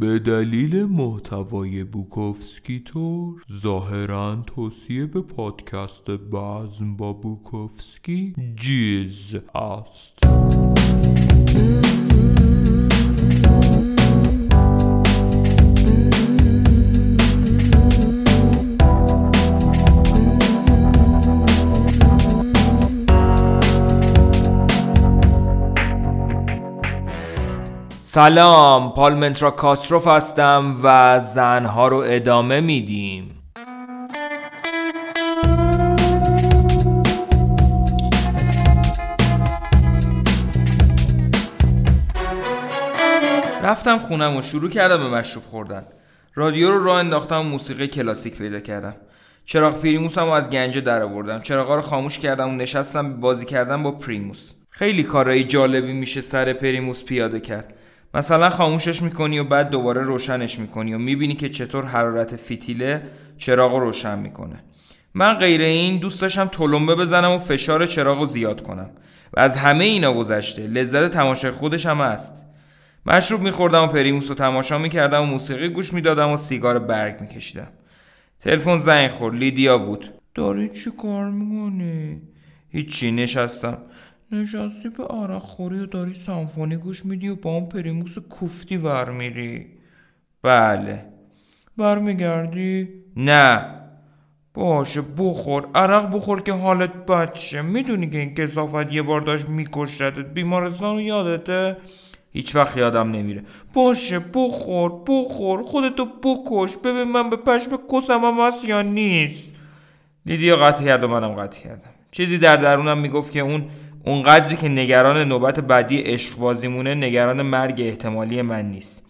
به دلیل محتوای بوکوفسکی تور ظاهرا توصیه به پادکست بازم با بوکوفسکی جیز است. سلام پالمنترا کاستروف هستم و زنها رو ادامه میدیم. رفتم خونم و شروع کردم به مشروب خوردن. رادیو رو راه انداختم و موسیقی کلاسیک پیدا کردم. چراغ پریموسم رو از گنجه در آوردم. چراغا رو خاموش کردم و نشستم بازی کردن با پریموس. خیلی کارهای جالبی میشه سر پریموس پیاده کرد. مثلا خاموشش می‌کنی و بعد دوباره روشنش می‌کنی و می‌بینی که چطور حرارت فیتیله چراغ رو روشن می‌کنه. من غیر این دوست داشتم تلمبه بزنم و فشار چراغ رو زیاد کنم و از همه اینا گذشته لذت تماشای خودش هم هست. مشروب میخوردم و پریموس رو تماشا می‌کردم و موسیقی گوش می‌دادم و سیگار برگ میکشیدم. تلفن زنگ خورد. لیدیا بود. داری چی کار می‌کنی؟ هیچی نشستم. نشستی به عرق خوری و داری سامفونی گوش میدی و با اون پریموس کوفتی ور میری بله. برمیگردی؟ نه. باشه بخور. عرق بخور که حالت بد می‌دونی که این کسافت یه بار داشت میکشتت. بیمارستان یادته؟ هیچ وقت یادم نمیره. باشه بخور بخور. خودتو بکش. ببین من به پشم کسم هم هست یا نیست. لیدیا قطع کرد و منم قطع کردم. چیزی در درونم می‌گفت که اون اونقدری که نگران نوبت بعدی عشق بازیمونه نگران مرگ احتمالی من نیست.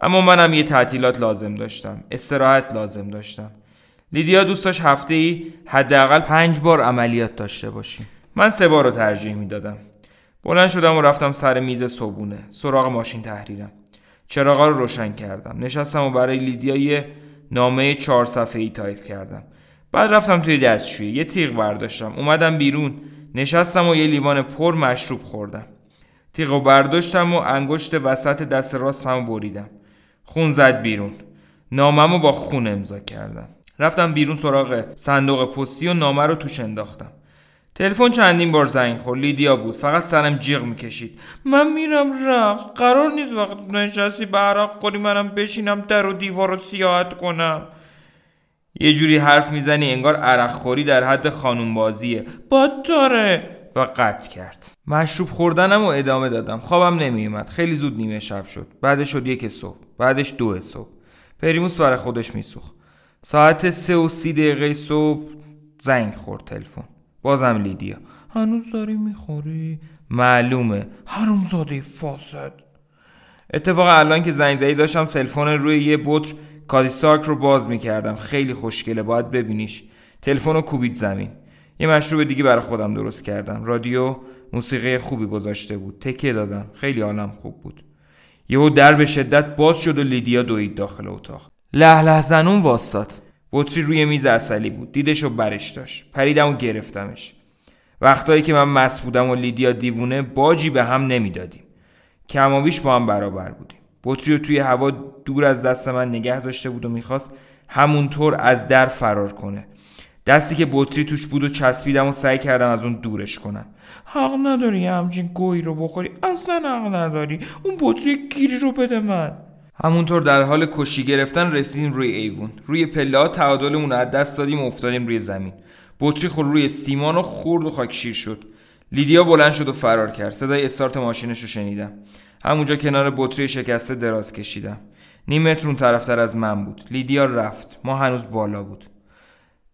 اما منم یه تعطیلات لازم داشتم استراحت لازم داشتم. لیدیا دوست داشت هفته ای حداقل پنج بار عملیات داشته باشی من سه بار رو ترجیح می‌دادم. بلند شدم و رفتم سر میز صبونه سراغ ماشین تحریرم. چراغا رو روشن کردم. نشستم و برای لیدیا یه نامه چهار صفحه ای تایپ کردم. بعد رفتم توی دستشویی. یه تیغ برداشتم. اومدم بیرون. نشستم و یه لیوان پر مشروب خوردم. تیغ و برداشتم و انگشت وسط دست راستمو بریدم. خون زد بیرون. ناممو با خون امضا کردم. رفتم بیرون سراغ صندوق پستی و نامه رو توش انداختم. تلفن چندین بار زنگ خورد. لیدیا بود. فقط سرم جیغ می‌کشید. من میرم رقص. قرار نیست وقت نشستی به عرق خوری منم بشینم در و دیوار رو سیاحت کنم. یه جوری حرف می‌زنی انگار عرق خوری در حد خانوم بازیه داره! و قطع کرد. مشروب خوردنم و ادامه دادم. خوابم نمیومد خیلی زود نیمه شب شد. بعدش شد یک صبح. بعدش دو صبح. پریموس برای خودش میسوخت. ساعت سه و سی دقیقه صبح زنگ خورد تلفن. بازم لیدیا. هنوز داری می‌خوری؟ معلومه. زاده فاسد. اتفاق الان که زنگ زدی داشتم سلفون روی یه بطر Cutty Sark رو باز می‌کردم. خیلی خوشگله. باید ببینیش. تلفن رو کوبید زمین. یه مشروب دیگه برای خودم درست کردم. رادیو موسیقی خوبی گذاشته بود. تکیه دادم. خیلی حالم خوب بود. یهو در به شدت باز شد و لیدیا دوید داخل اتاق. له له زنون واستاد. بطری روی میز اصلی بود. دیدش و برش داشت. پریدم و گرفتمش. وقتایی که من مست بودم و لیدیا دیوونه باج به هم نمی‌دادیم. کمابیش با هم برابر بودیم. بطری رو توی هوا دور از دست من نگه داشته بود و می‌خواست همونطور از در فرار کنه. دستی که بطری توش بود و چسبیدم و سعی کردم از اون دورش کنم. حق نداری همچین گویی رو بخوری. اصلا حق نداری. اون بطری گیری رو بده من. همونطور در حال کشی گرفتن رسیدیم روی ایوون. روی پله تعادلمون از دست دادیم و افتادیم روی زمین. بطری خود روی سیمان و خورد و خاکشیر شد. لیدیا بلند شد و فرار کرد. صدای استارت ماشینش رو شنیدم. همونجا کنار بطری شکسته دراز کشیدم. نیم متر اون طرفتر از من بود. لیدیا رفت. ماه هنوز بالا بود.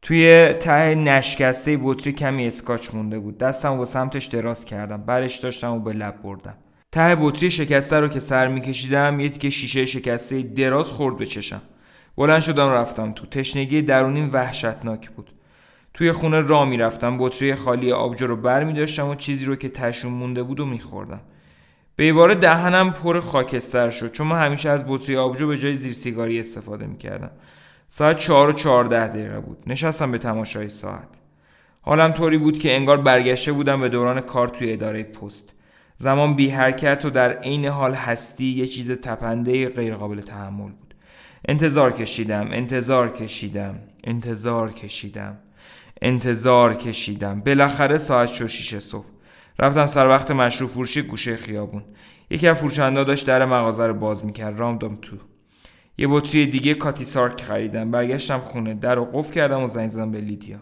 توی ته نشکسته بطری کمی اسکاچ مونده بود. دستمو به سمتش دراز کردم. برش داشتم و به لب بردم. ته بطری شکسته رو که سر میکشیدم یه تیکه شیشه شکسته دراز خورد به چشم. بلند شدم رفتم تو. تشنگی درونیم وحشتناک بود. توی خونه را می‌رفتم بطری خالی آبجو رو بر می و چیزی رو که تشون مونده بود و میخوردم. به عباره دهنم پر خاکستر شد چون من همیشه از بطری آبجو به جای زیر سیگاری استفاده می‌کردم. ساعت چهار و چهارده دقیقه بود. نشستم به تماشای ساعت. حالم طوری بود که انگار برگشته بودم به دوران کار توی اداره پست. زمان بی حرکت و در عین حال هستی یه چیز تپنده غیرقابل تحمل بود. انتظار کشیدم انتظار کشیدم انتظار کشیدم. انتظار کشیدم. بالاخره ساعت شد شیش صبح. رفتم سر وقت مشروب فروشی گوشه خیابون. یکی از فروشنده داشت در مغازه رو باز می‌کرد. رام داد تو. یه بطری دیگه Cutty Sark خریدم. برگشتم خونه. در رو قفل کردم و زنگ زدم به لیدیا.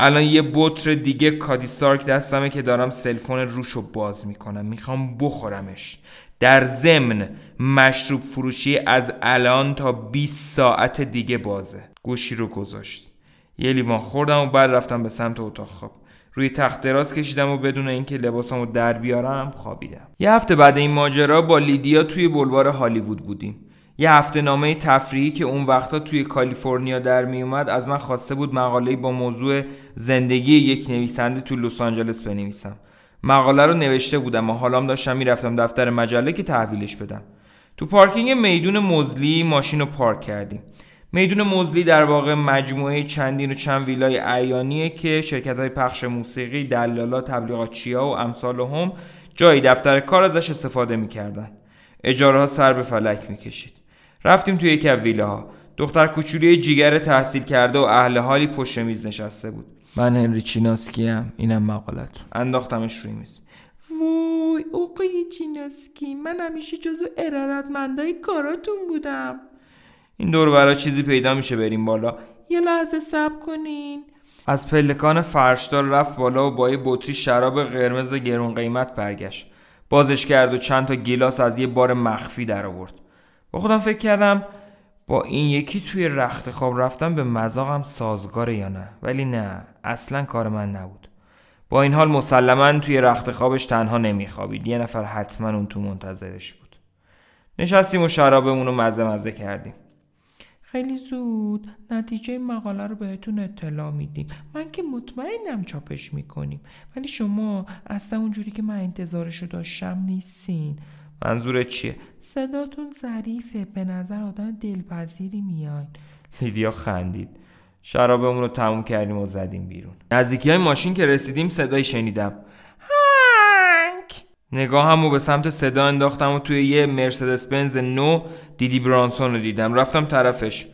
الان یه بطر دیگه Cutty Sark دستمه که دارم سلفون روشو باز می‌کنم. می‌خوام بخورمش. در ضمن مشروب فروشی از الان تا 20 ساعت دیگه بازه. گوشی رو گذاشت. یه لیوان خوردم و بعد رفتم به سمت اتاق. خواب روی تخت دراز کشیدم و بدون اینکه لباسمو در بیارم خوابیدم. یه هفته بعد این ماجرا با لیدیا توی بلوار هالیوود بودیم. یه هفته نامه تفریحی که اون وقتا توی کالیفرنیا در می اومد از من خواسته بود مقاله با موضوع زندگی یک نویسنده تو لس آنجلس بنویسم. مقاله رو نوشته بودم و حالام داشتم می‌رفتم دفتر مجله که تحویلش بدم. تو پارکینگ میدون مزلی ماشین رو پارک کردیم. میدون مزلی در واقع مجموعه چندین و چند ویلای عیانیه که شرکت های پخش موسیقی دلالا تبلیغاتچیا و امثال هم جایی دفتر کار ازش استفاده می‌کردن. اجاره ها سر به فلک می‌کشید. رفتیم توی یکی از ویلاها دختر کوچولی جیگر تحصیل کرده و اهل حالی پشت میز نشسته بود. من هنری چیناسکی هم اینم مقالتون انداختمش روی میز. وای اوقای چیناسکی من همیشه جزو ارادتمندای کاراتون بودم. این دور برا چیزی پیدا میشه بریم بالا. یه لحظه صبر کنین. از پلکان فرشدار رفت بالا و با یه بطری شراب قرمز گرون قیمت برگشت. بازش کرد و چند تا گیلاس از یه بار مخفی در آورد با خودم فکر کردم با این یکی توی رخت خواب رفتم به مزاقم سازگاره یا نه. ولی نه اصلا کار من نبود. با این حال مسلما توی رخت خوابش تنها نمیخوابید. یه نفر حتما اون تو منتظرش بود. نشستیم و شرابمون رو مزه مزه کردیم. خیلی زود نتیجه مقاله رو بهتون اطلاع میدیم. من که مطمئنم چاپش می‌کنیم. ولی شما اصلا اونجوری که من انتظارش رو داشتم نیستین. منظورت چیه؟ صداتون ظریفه. به نظر آدم دلپذیری میاین لیدیا خندید؟ شرابمون رو تموم کردیم و زدیم بیرون. نزدیکی های ماشین که رسیدیم صدایی شنیدم. منگ نگاهمو به سمت صدا انداختم و توی یه مرسدس بنز نو دیدی برانسون رو دیدم. رفتم طرفش.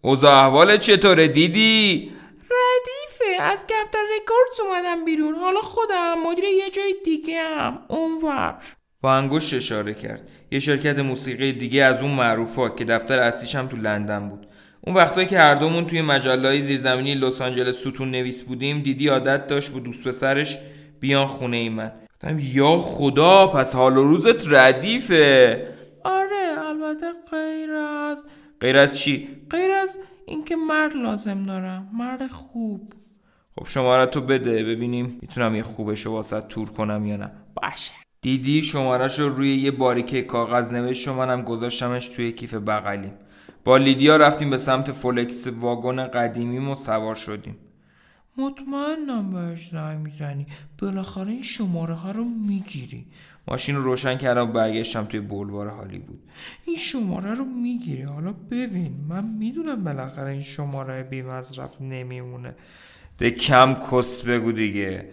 اوضاع احوال چطوره؟ دیدی؟ ردیفه. از دفتر Records اومدم بیرون. حالا خودم مدیر یه جای دیگه هم اونور. با انگشت اشاره کرد. یه شرکت موسیقی دیگه از اون معروفا که دفتر اصلیش هم تو لندن بود. اون وقتایی که هر دومون توی مجله زیرزمینی لس آنجلس ستون نویس بودیم دیدی عادت داشت با دوست پسرش بیان خونه ای من. گفتم یا خدا پس حال و روزت ردیفه. آره البته غیر از غیر از چی؟ غیر از اینکه مرد لازم دارم مرد خوب. خب شماره تو بده ببینیم می‌تونم یه خوبش رو تور کنم یا نه. باشه. دیدی شمارش رو روی یه باریکه کاغذ نوشت و منم گذاشتمش توی کیف بغلیم. با لیدیا رفتیم به سمت فولکس واگن قدیمی و سوار شدیم. مطمئنم بهش زنگ می‌زنی. بالاخره این شماره ها رو می‌گیری. ماشین رو روشن کردم و برگشتم توی بلوار هالیوود این شماره رو می‌گیری. حالا ببین من می‌دونم بالاخره این شماره بی مصرف نمیمونه. ده کم کس بگو دیگه.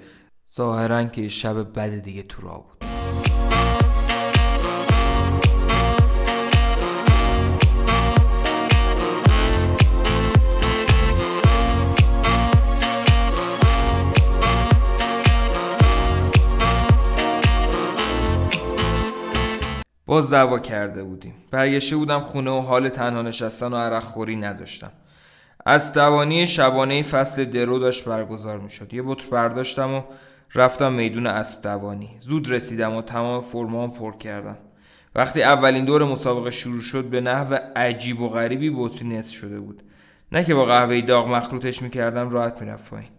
ظاهرا که شب بد دیگه تو را بود. باز دعوا کرده بودیم. برگشته بودم خونه و حال تنها نشستن و عرق خوری نداشتم. از دوانی شبانه فصل درو داشت برگزار می شد یه بطر برداشتم و رفتم میدون اسب دوانی زود رسیدم و تمام فرمان پر کردم. وقتی اولین دور مسابقه شروع شد به نحو عجیب و غریبی بطری نصف شده بود. نه که با قهوه داغ مخلوطش می‌کردم راحت می‌رفت پایین.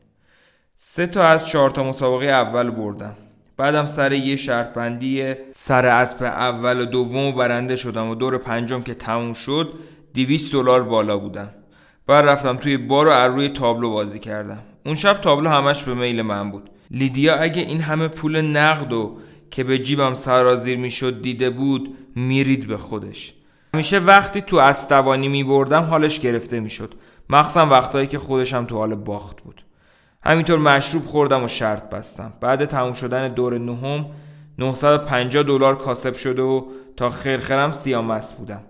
سه تا از چهار تا مسابقه اول بردم. بعدم سر یه شرط بندی سر اسب اول و دوم برنده شدم و دور پنجم که تموم شد 200 دلار بالا بودم. بعد رفتم توی بار و از روی تابلو بازی کردم. اون شب تابلو همش به میل من بود. لیدیا اگه این همه پول نقد و که به جیبم سرازیر می‌شد دیده بود میرید به خودش. همیشه وقتی تو اسب دوانی می بردم حالش گرفته می‌شد. مخصوصا وقتایی که خودشم تو حال باخت بود. همینطور مشروب خوردم و شرط بستم. بعد تموم شدن دور نهم 950 دلار کاسب شده و تا خرخرم سیامست بودم.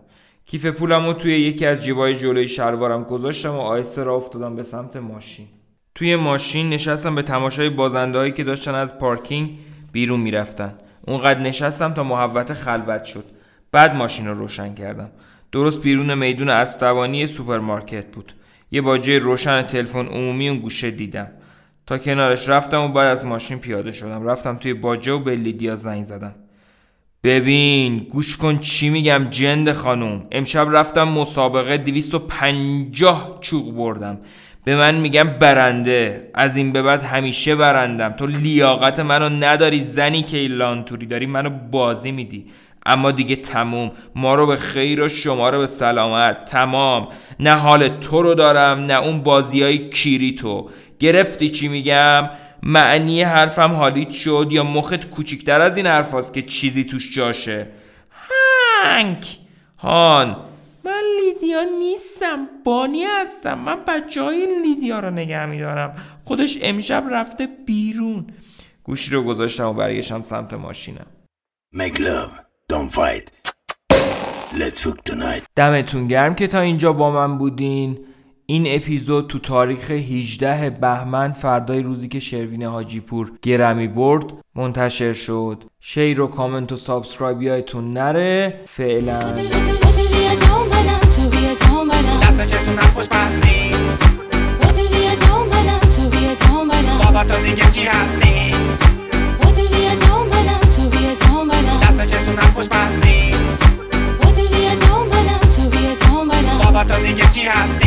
کیف پولم رو توی یکی از جیبای جلوی شلوارم گذاشتم و آهسته راه افتادم به سمت ماشین. توی ماشین نشستم به تماشای بازنده که داشتن از پارکینگ بیرون می‌رفتن. اونقدر نشستم تا محوطه خلوت شد. بعد ماشین رو روشن کردم. درست بیرون میدون اسب سوپرمارکت بود. یه باجه روشن تلفن عمومی اون گوشه دیدم. تا کنارش رفتم و بعد از ماشین پیاده شدم. رفتم توی باجه و به لیدیا زنگ زدم. ببین گوش کن چی میگم جند خانوم. امشب رفتم مسابقه 250 چوق بردم. به من میگم برنده. از این به بعد همیشه برندم. تو لیاقت منو نداری زنی که لانتوری داری منو بازی میدی. اما دیگه تموم. ما رو به خیر و شما رو به سلامت. تمام. نه حال تو رو دارم نه اون بازی های گرفتی چی میگم؟ معنی حرفم حالیت شد یا مخت کوچیکتر از این حرف که چیزی توش جاشه؟ هنگ! هان من لیدیا نیستم بانی هستم من بچه های لیدیا رو نگه میدارم. خودش امشب رفته بیرون. گوشی رو گذاشتم و برگشتم سمت ماشینم. Make love, don't fight. Let's fuck tonight. دمتون گرم که تا اینجا با من بودین. این اپیزود تو تاریخ 18 بهمن فردای روزی که شروین حاجی پور Grammy برد منتشر شد. share و کامنت و subscribe یادتون نره. فعلا. تو دیگه کی هستی؟